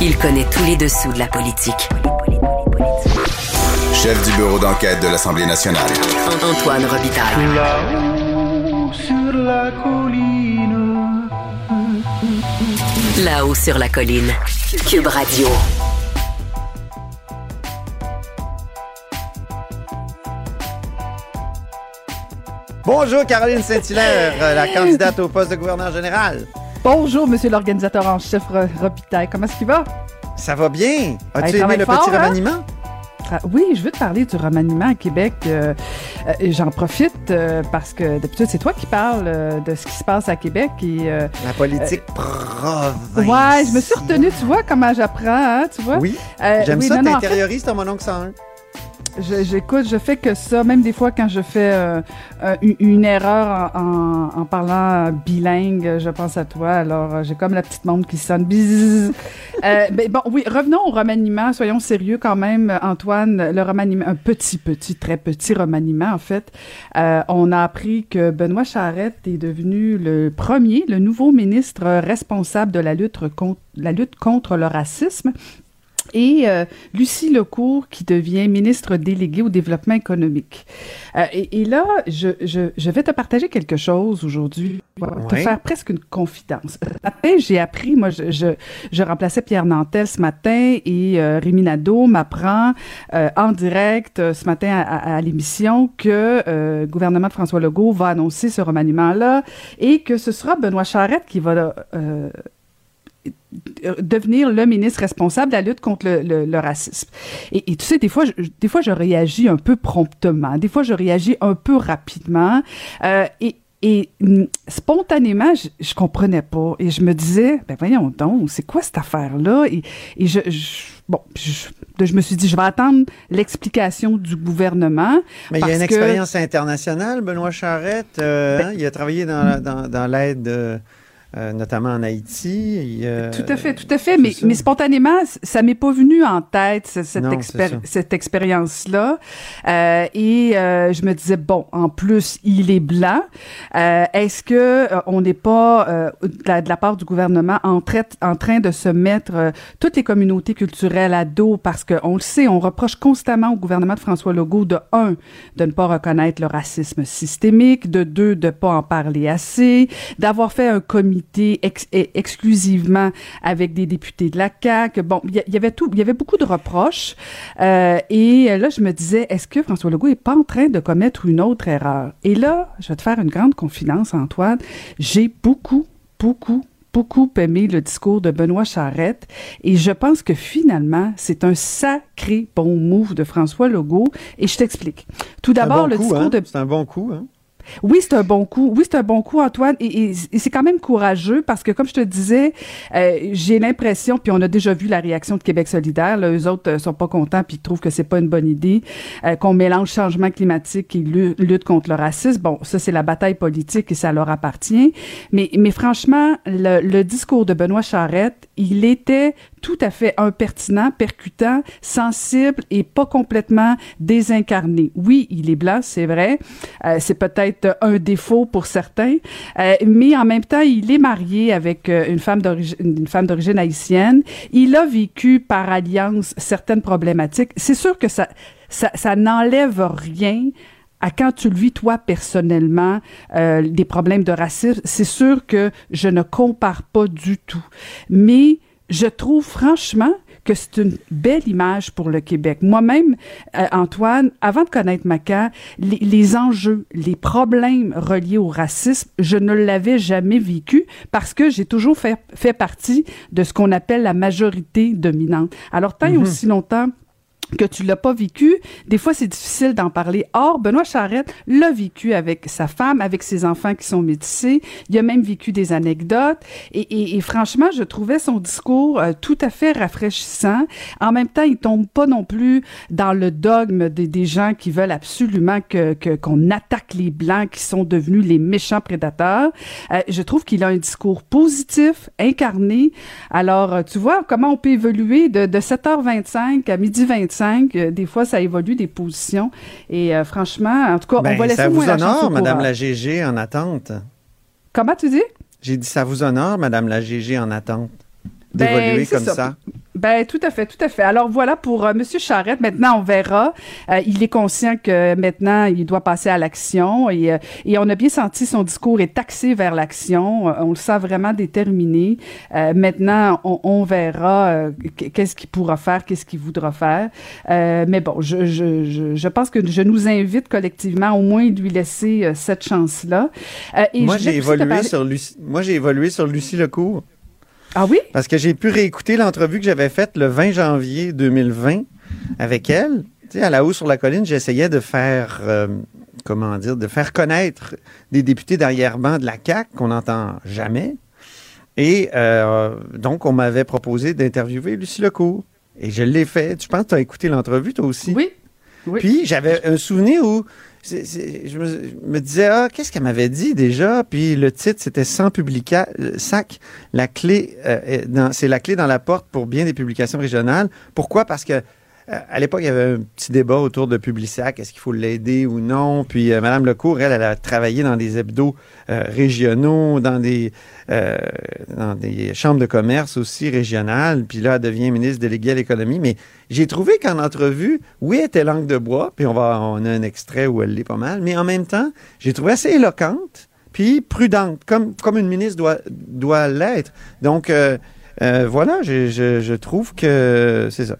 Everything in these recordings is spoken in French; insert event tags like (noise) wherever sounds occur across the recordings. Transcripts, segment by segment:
Il connaît tous les dessous de la politique. Chef du bureau d'enquête de l'Assemblée nationale. Antoine Robitaille. Là-haut sur la colline. Là-haut sur la colline. Cube Radio. Bonjour Caroline Saint-Hilaire, la candidate au poste de gouverneur général. Bonjour, monsieur l'organisateur en chef Ro- Robitaille. Comment est-ce qu'il va? Ça va bien? As-tu Hey, aimé le fort, petit hein? remaniement? Oui, je veux te parler du remaniement à Québec. Euh, euh, J'en profite euh, parce que d'habitude, c'est toi qui parles de ce qui se passe à Québec. Et, La politique province. ouais, je me suis retenue, tu vois comment j'apprends, hein, tu vois? Oui, j'aime ça, non, en fait, t'intériorises ton mononcle 101. J'écoute, je fais que ça, même des fois quand je fais euh, euh, une, une erreur en, en- en parlant bilingue, je pense à toi. Alors, euh, j'ai comme la petite montre qui sonne. Bzzz. Euh, (laughs) ben, bon, oui, revenons au remaniement. Soyons sérieux quand même, Antoine. Le remaniement, un petit, petit, très petit remaniement, en fait. Euh, on a appris que Benoît Charette est devenu le premier, le nouveau ministre responsable de la lutte contre, la lutte contre le racisme. Et euh, Lucie Lecourt, qui devient ministre déléguée au développement économique. Euh, et, et là, je, je, je vais te partager quelque chose aujourd'hui, Je vais te Ouais. faire presque une confidence. Ce matin, j'ai appris, moi, je, je, je remplaçais Pierre Nantel ce matin et euh, Rémi Nadeau m'apprend euh, en direct euh, ce matin à, à- à l'émission que euh, le gouvernement de François Legault va annoncer ce remaniement-là et que ce sera Benoît Charette qui va devenir le ministre responsable de la lutte contre le, le- le racisme. Et, et tu sais, des fois, je, des fois, je réagis un peu promptement, des fois, je réagis un peu rapidement, euh, et, et mm, spontanément, je, je comprenais pas, et je me disais, ben voyons donc, c'est quoi cette affaire-là? Et, et je, je- bon, je, je me suis dit, je vais attendre l'explication du gouvernement. Mais il y a une que- expérience internationale, Benoît Charette. euh, hein, il a travaillé dans, dans, dans l'aide, euh, euh, notamment en Haïti. Euh, Tout à fait, tout à fait. Mais, mais spontanément, ça m'est pas venu en tête, ce- cette, Non, expérience-là. Euh, et euh, je me disais, bon, en plus, il est blanc. Euh, Est-ce que euh, on n'est pas, euh, de, la, de la part du gouvernement, en, traite- en train de se mettre toutes les communautés culturelles à dos? Parce qu'on le sait, on reproche constamment au gouvernement de François Legault, de un, de ne pas reconnaître le racisme systémique, de deux, de pas en parler assez, d'avoir fait un comité ex- exclusivement avec des députés de la CAQ. Bon, il y, avait tout, il y avait beaucoup de reproches. Euh, et là, je me disais, est-ce que François Legault est pas en train de commettre une autre erreur? Et là, je vais te faire une grande confidence, Antoine. J'ai beaucoup, beaucoup, beaucoup aimé le discours de Benoît Charette et je pense que finalement, c'est un sacré bon move de François Legault et je t'explique. Tout d'abord, bon le coup, discours hein? de C'est un bon coup. Hein? Oui, c'est un bon coup. Oui, c'est un bon coup, Antoine. Et, c'est quand même courageux parce que, comme je te disais, euh, j'ai l'impression, puis on a déjà vu la réaction de Québec solidaire, là, eux autres euh, sont pas contents puis ils trouvent que c'est pas une bonne idée, euh, qu'on mélange changement climatique et lu- lutte contre le racisme. Bon, ça, c'est la bataille politique et ça leur appartient. Mais, mais franchement, le, le discours de Benoît Charette, il était tout à fait impertinent, percutant, sensible et pas complètement désincarné. Oui, il est blanc, c'est vrai. Euh, c'est peut-être un défaut pour certains, euh, mais en même temps, il est marié avec euh, une femme d'origine femme d'origine haïtienne. Il a vécu par alliance certaines problématiques. C'est sûr que ça ça, ça n'enlève rien à quand tu le vis toi personnellement euh, des problèmes de racisme, c'est sûr que je ne compare pas du tout. Mais je trouve franchement que c'est une belle image pour le Québec. Moi-même, euh, Antoine, avant de connaître Maca, les, les enjeux, les problèmes reliés au racisme, je ne l'avais jamais vécu parce que j'ai toujours fait, fait partie de ce qu'on appelle la majorité dominante. Alors, tant et aussi longtemps que tu l'as pas vécu, des fois c'est difficile d'en parler. Or, Benoît Charette l'a vécu avec sa femme, avec ses enfants qui sont métissés. Il a même vécu des anecdotes. Et, et- et franchement, je trouvais son discours euh, tout à fait rafraîchissant. En même temps, il tombe pas non plus dans le dogme des, des gens qui veulent absolument que qu'on attaque les blancs qui sont devenus les méchants prédateurs. Euh, je trouve qu'il a un discours positif, incarné. Alors, euh, tu vois comment on peut évoluer de, de 7h25 à midi 25. Euh, des fois, ça évolue des positions. Et euh, franchement, en tout cas, Ben, on va laisser ça moins vous la honore, au Madame la GG, en attente? Comment tu dis? J'ai dit ça vous honore, Madame la GG, en attente. Ben, D'évoluer comme ça. ça? Ben tout à fait, tout à fait. Alors voilà pour euh, Monsieur Charette. Maintenant, on verra. Euh, il est conscient que maintenant, il doit passer à l'action et, euh, et on a bien senti son discours est axé vers l'action. Euh, on le sent vraiment déterminé. Maintenant, on, on verra qu'est-ce qu'il pourra faire, qu'est-ce qu'il voudra faire. Mais bon, je, je, je, je pense que je nous invite collectivement au moins de lui laisser cette chance-là. Et Moi, j'ai évolué parler- sur Lucie. Moi, j'ai évolué sur Lucie Lecourt. Ah oui? Parce que j'ai pu réécouter l'entrevue que j'avais faite le 20 janvier 2020 avec elle. Tu sais, à la haut sur la colline, j'essayais de faire, euh, comment dire, de faire connaître des députés d'arrière-ban de la CAQ qu'on n'entend jamais. Et euh, donc, on m'avait proposé d'interviewer Lucie Lecourt. Et je l'ai fait. Je pense que tu as écouté l'entrevue, toi aussi? Oui. Oui. Puis j'avais un souvenir où je, me, disais, ah, qu'est-ce qu'elle m'avait dit déjà? Puis le titre, c'était Sans publica euh, sac, la clé, euh, c'est la clé dans la porte pour bien des publications régionales. Pourquoi? Parce que à l'époque, il y avait un petit débat autour de Publisac, est-ce qu'il faut l'aider ou non? Puis euh, Mme Lecourt, elle, elle a travaillé dans des hebdos euh, régionaux, dans des, euh, dans des chambres de commerce aussi régionales. Puis là, elle devient ministre déléguée à l'économie. Mais j'ai trouvé qu'en entrevue, oui, elle était langue de bois, puis on, va, on a un extrait où elle l'est pas mal, mais en même temps, j'ai trouvé assez éloquente, puis prudente, comme, comme une ministre doit, doit l'être. Donc, euh, euh, voilà, je, je, je trouve que c'est ça.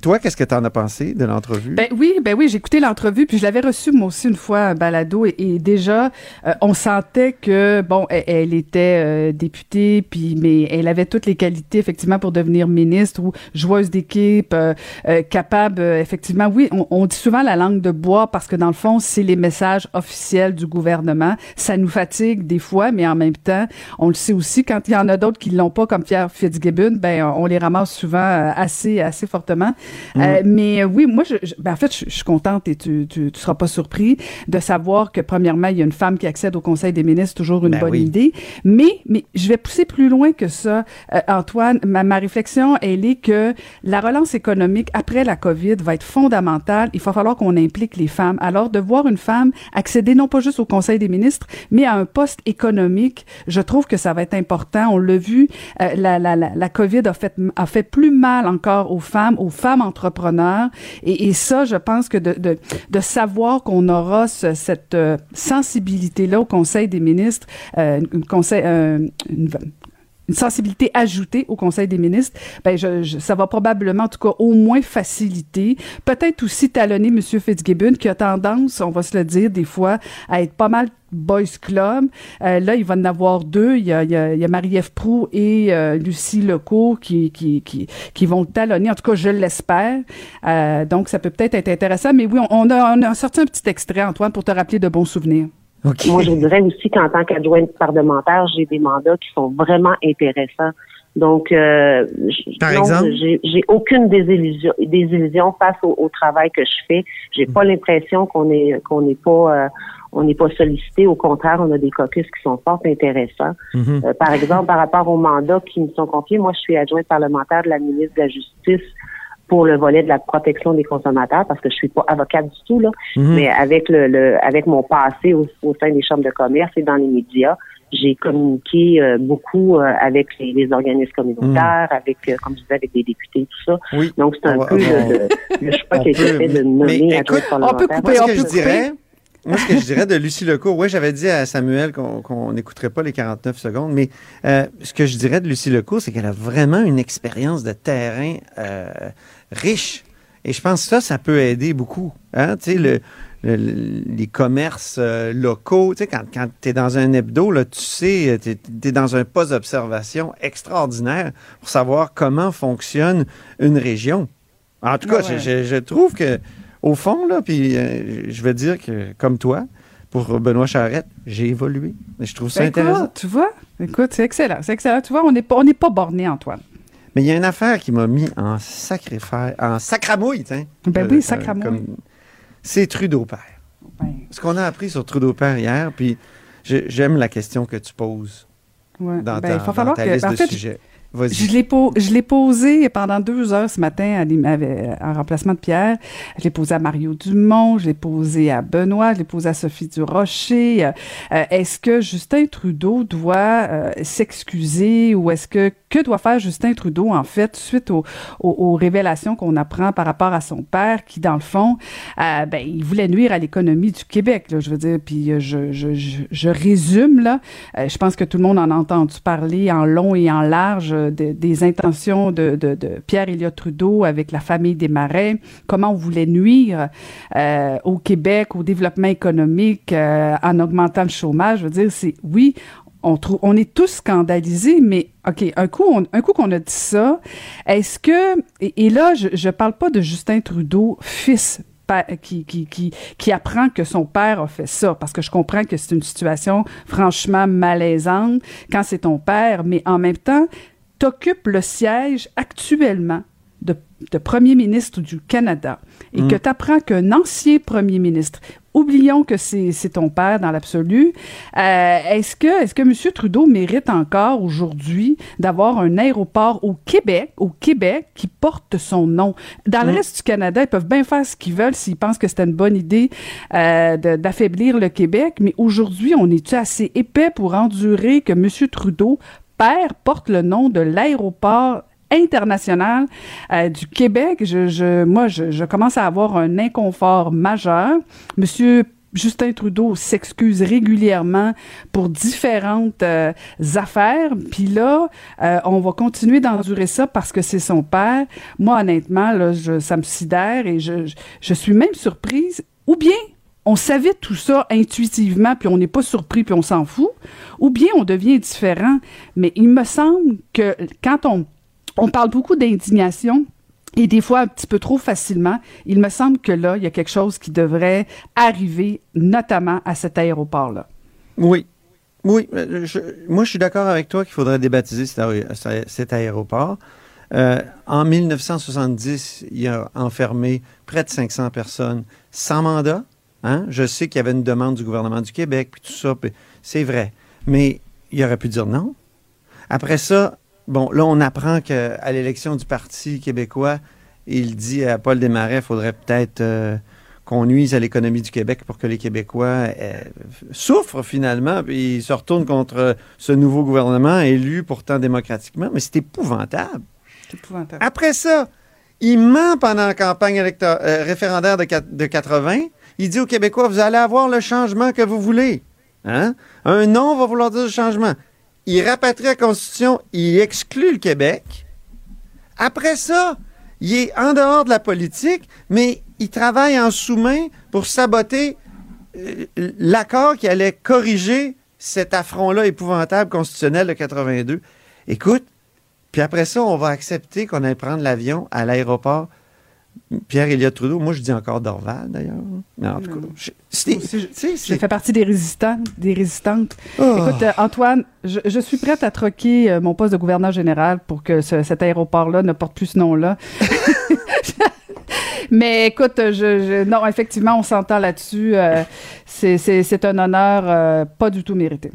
Toi, qu'est-ce que tu en as pensé de l'entrevue? Ben oui, ben oui, j'ai écouté l'entrevue puis je l'avais reçue moi aussi une fois à balado et, et déjà euh, on sentait que bon, elle, était euh, députée puis mais elle avait toutes les qualités effectivement pour devenir ministre ou joueuse d'équipe, euh, euh, capable euh, effectivement. Oui, on, on dit souvent la langue de bois parce que dans le fond c'est les messages officiels du gouvernement. Ça nous fatigue des fois, mais en même temps on le sait aussi quand il y en a d'autres qui l'ont pas comme Pierre Fitzgibbon, ben on les ramasse souvent euh, assez assez fortement. Euh, mais euh, oui, moi, je, je- ben, en fait, je, je suis contente et tu, tu, tu seras pas surpris de savoir que premièrement, il y a une femme qui accède au Conseil des ministres, toujours une Ben bonne oui. idée. Mais, mais je vais pousser plus loin que ça, Euh, Antoine. Ma, ma réflexion, elle est que la relance économique après la COVID va être fondamentale. Il va falloir qu'on implique les femmes. Alors, de voir une femme accéder non pas juste au Conseil des ministres, mais à un poste économique, je trouve que ça va être important. On l'a vu, euh, la, la, la, la COVID a fait, a fait plus mal encore aux femmes, aux femmes entrepreneurs. Et, ça, je pense que de, de, savoir qu'on aura ce- cette euh, sensibilité-là au Conseil des ministres, euh, une, une sensibilité ajoutée au Conseil des ministres, ben je, je- ça va probablement, en tout cas, au moins faciliter, peut-être aussi talonner M. Fitzgibbon, qui a tendance, on va se le dire, des fois, à être pas mal boys club. Euh, là, il va en avoir deux. Il y a, il y a, Marie-Ève Proux et euh, Lucie Lecourt qui, qui, qui, qui vont talonner. En tout cas, je l'espère. Euh, donc, ça peut peut-être être intéressant. Mais oui, on a, on a sorti un petit extrait, Antoine, pour te rappeler de bons souvenirs. Moi, je vous dirais aussi qu'en tant qu'adjointe parlementaire, j'ai des mandats qui sont vraiment intéressants. Donc, euh, Par exemple? j'ai aucune désillusion, désillusion face au, au travail que je fais. J'ai pas l'impression qu'on est qu'on n'est pas euh, on n'est pas sollicité. Au contraire, on a des caucus qui sont fort intéressants. Mhm. Euh, par exemple, par rapport aux mandats qui me sont confiés, moi, je suis adjointe parlementaire de la ministre de la Justice pour le volet de la protection des consommateurs parce que je suis pas avocate du tout là, Mhm. mais avec le, le avec mon passé au, au sein des chambres de commerce et dans les médias, j'ai communiqué euh, beaucoup euh, avec les, les organismes communautaires, avec euh, comme je disais avec des députés tout ça. Oui. Donc c'est un va- peu on le, le, le choix qui a été fait de mais nommer écoute, adjointe on peut parlementaire. couper, Moi, on ce que peut je dirais, moi, ce que je dirais de Lucie Lecourt, oui, j'avais dit à Samuel qu'on qu'on n'écouterait pas les 49 secondes, mais euh, ce que je dirais de Lucie Lecourt, c'est qu'elle a vraiment une expérience de terrain euh, riche. Et je pense que ça, ça peut aider beaucoup. Hein? Tu sais, le, le- le- les commerces euh, locaux, tu sais, quand, quand tu es dans un hebdo, là, tu sais, tu es, dans un poste d'observation extraordinaire pour savoir comment fonctionne une région. En tout cas, Ah ouais. je, je- je trouve que, au fond, là, puis euh, je veux dire que, comme toi, pour Benoît Charette, j'ai évolué. Je trouve ça Ben, intéressant. écoute, tu vois? Écoute, c'est excellent. C'est excellent. Tu vois, on n'est pas, on n'est pas borné, Antoine. Mais il y a une affaire qui m'a mis en sacrifice, en sacramouille, tiens. Ben oui, sacramouille. comme- C'est Trudeau père. Ben, Ce qu'on a appris sur Trudeau père hier, puis j'aime la question que tu poses ouais. dans Ben, ta, il va dans falloir ta que. liste en de fait, sujets. Je l'ai, po- je l'ai posé pendant deux heures ce matin à en remplacement de Pierre. Je l'ai posé à Mario Dumont, je l'ai posé à Benoît, je l'ai posé à Sophie Durocher. Euh, euh, est-ce que Justin Trudeau doit euh, s'excuser ou est-ce que que doit faire Justin Trudeau, en fait, suite aux, aux, aux révélations qu'on apprend par rapport à son père, qui, dans le fond, euh, ben, il voulait nuire à l'économie du Québec, là, je veux dire, puis euh, je, je, je, je résume, là, euh, je pense que tout le monde en a entendu parler en long et en large de, des intentions de, de, de Pierre Elliott Trudeau avec la famille des Marais, comment on voulait nuire euh, au Québec, au développement économique, euh, en augmentant le chômage, je veux dire, c'est, oui, on, trouve, on est tous scandalisés, mais OK, un coup, on, un coup qu'on a dit ça, est-ce que, et, et là, je ne parle pas de Justin Trudeau, fils, qui, qui, qui, qui apprend que son père a fait ça, parce que je comprends que c'est une situation franchement malaisante quand c'est ton père, mais en même temps, t'occupes le siège actuellement de, de premier ministre du Canada et que tu apprends qu'un ancien premier ministre, oublions que c'est c'est ton père dans l'absolu, euh, est-ce que, est que M. Trudeau mérite encore aujourd'hui d'avoir un aéroport au Québec, au Québec, qui porte son nom? Dans le reste du Canada, ils peuvent bien faire ce qu'ils veulent s'ils pensent que c'était une bonne idée euh, d'affaiblir le Québec, mais aujourd'hui, on est-tu assez épais pour endurer que M. Trudeau, père, porte le nom de l'aéroport international euh, du Québec. Je, je, moi, je, je commence à avoir un inconfort majeur. Monsieur Justin Trudeau s'excuse régulièrement pour différentes euh, affaires. Puis là, euh, on va continuer d'endurer ça parce que c'est son père. Moi, honnêtement, là, je, ça me sidère et je, je, je suis même surprise. Ou bien on savait tout ça intuitivement, puis on n'est pas surpris, puis on s'en fout, ou bien on devient différent. Mais il me semble que quand on, on parle beaucoup d'indignation, et des fois un petit peu trop facilement, il me semble que là, il y a quelque chose qui devrait arriver, notamment à cet aéroport-là. Oui. Oui, euh, moi je suis d'accord avec toi qu'il faudrait débaptiser cet, cet aéroport. Euh, en 1970, il a enfermé près de 500 personnes sans mandat. Hein? Je sais qu'il y avait une demande du gouvernement du Québec, puis tout ça, c'est vrai. Mais il aurait pu dire non. Après ça, bon, là, on apprend qu'à l'élection du Parti québécois, il dit à Paul Desmarais, il faudrait peut-être euh, qu'on nuise à l'économie du Québec pour que les Québécois euh, souffrent finalement, puis ils se retournent contre ce nouveau gouvernement élu pourtant démocratiquement. Mais c'est épouvantable. C'est épouvantable. Après ça, il ment pendant la campagne euh, référendaire de, de 80. Il dit aux Québécois, vous allez avoir le changement que vous voulez. Hein? Un non va vouloir dire le changement. Il rapatrie la Constitution, il exclut le Québec. Après ça, il est en dehors de la politique, mais il travaille en sous-main pour saboter euh, l'accord qui allait corriger cet affront-là épouvantable constitutionnel de 82. Écoute, puis après ça, on va accepter qu'on aille prendre l'avion à l'aéroport Pierre-Éliott Trudeau. Moi, je dis encore Dorval, d'ailleurs. Mais en tout cas, je- c'est- Moi aussi, je- fais partie des résistants, des résistantes. Oh. Écoute, euh, Antoine, je, je suis prête à troquer euh, mon poste de gouverneur général pour que ce- cet aéroport-là ne porte plus ce nom-là. (laughs) (laughs) Mais écoute, je, je- non, effectivement, on s'entend là-dessus. euh, c'est- c'est c'est un honneur pas du tout mérité.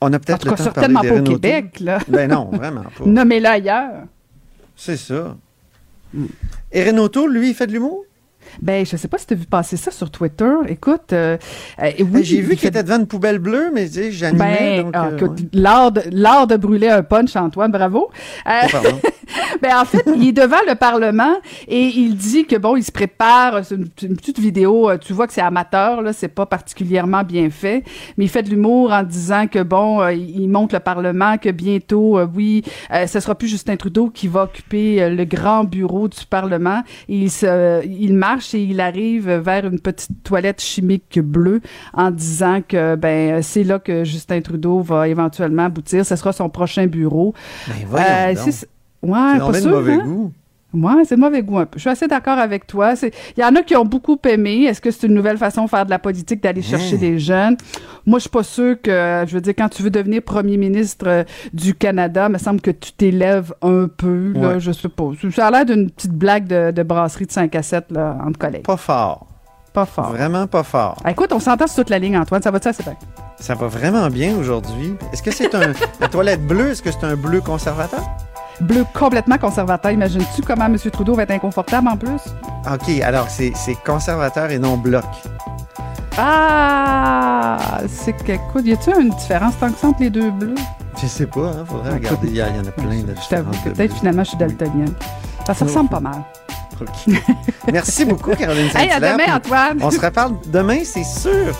on a En peut-être tout le cas, temps de parler certainement pas au Québec, là. Ben non, vraiment pas. (laughs) Nommez-le ailleurs. C'est ça. Et Renato, lui, il fait de l'humour? Ben, je sais pas si tu as vu passer ça sur Twitter. Écoute, euh, euh, oui, J'ai vu il qu'il était devant une poubelle bleue, mais j'animais. Ben, ah, euh, ouais. l'art de, l'art de brûler un punch, Antoine, bravo. Oh, (laughs) ben, en fait, il est devant le Parlement et il dit que bon, il se prépare. C'est une, une petite vidéo. Tu vois que c'est amateur, là, c'est pas particulièrement bien fait, mais il fait de l'humour en disant que bon, il montre le Parlement, que bientôt, oui, ce sera plus Justin Trudeau qui va occuper le grand bureau du Parlement. Et il se, il marche et il arrive vers une petite toilette chimique bleue en disant que ben c'est là que Justin Trudeau va éventuellement aboutir. Ce sera son prochain bureau. Ben, Euh, donc. ouais, pas sûr, mauvais hein? goût. Ouais, c'est mauvais goût un peu. Je suis assez d'accord avec toi. Il y en a qui ont beaucoup aimé. Est-ce que c'est une nouvelle façon de faire de la politique, d'aller chercher Hein. les jeunes? Moi, je suis pas sûre que, je veux dire, quand tu veux devenir premier ministre euh, du Canada, il me semble que tu t'élèves un peu, là, je sais pas. Ça a l'air d'une petite blague de, de brasserie de 5 à 7, là, entre collègues. Pas fort. Pas fort. Vraiment pas fort. Ah, écoute, on s'entend sur toute la ligne, Antoine. Ça va-tu assez bien? Ça va vraiment bien aujourd'hui. Est-ce que c'est un. (laughs) La toilette bleue, est-ce que c'est un bleu conservateur? Bleu complètement conservateur. Imagines-tu comment M. Trudeau va être inconfortable en plus? OK, alors c'est conservateur et non bloc. Ah! C'est que, écoute, y a-tu une différence tant que ça entre les deux bleus? Je sais pas, hein, faudrait regarder. Il y, en a plein de Je t'avoue que peut-être finalement je suis daltonienne. Ça se ressemble pas mal. OK. Merci beaucoup, Caroline (laughs) Hey, à demain, Antoine! On se reparle demain, c'est sûr.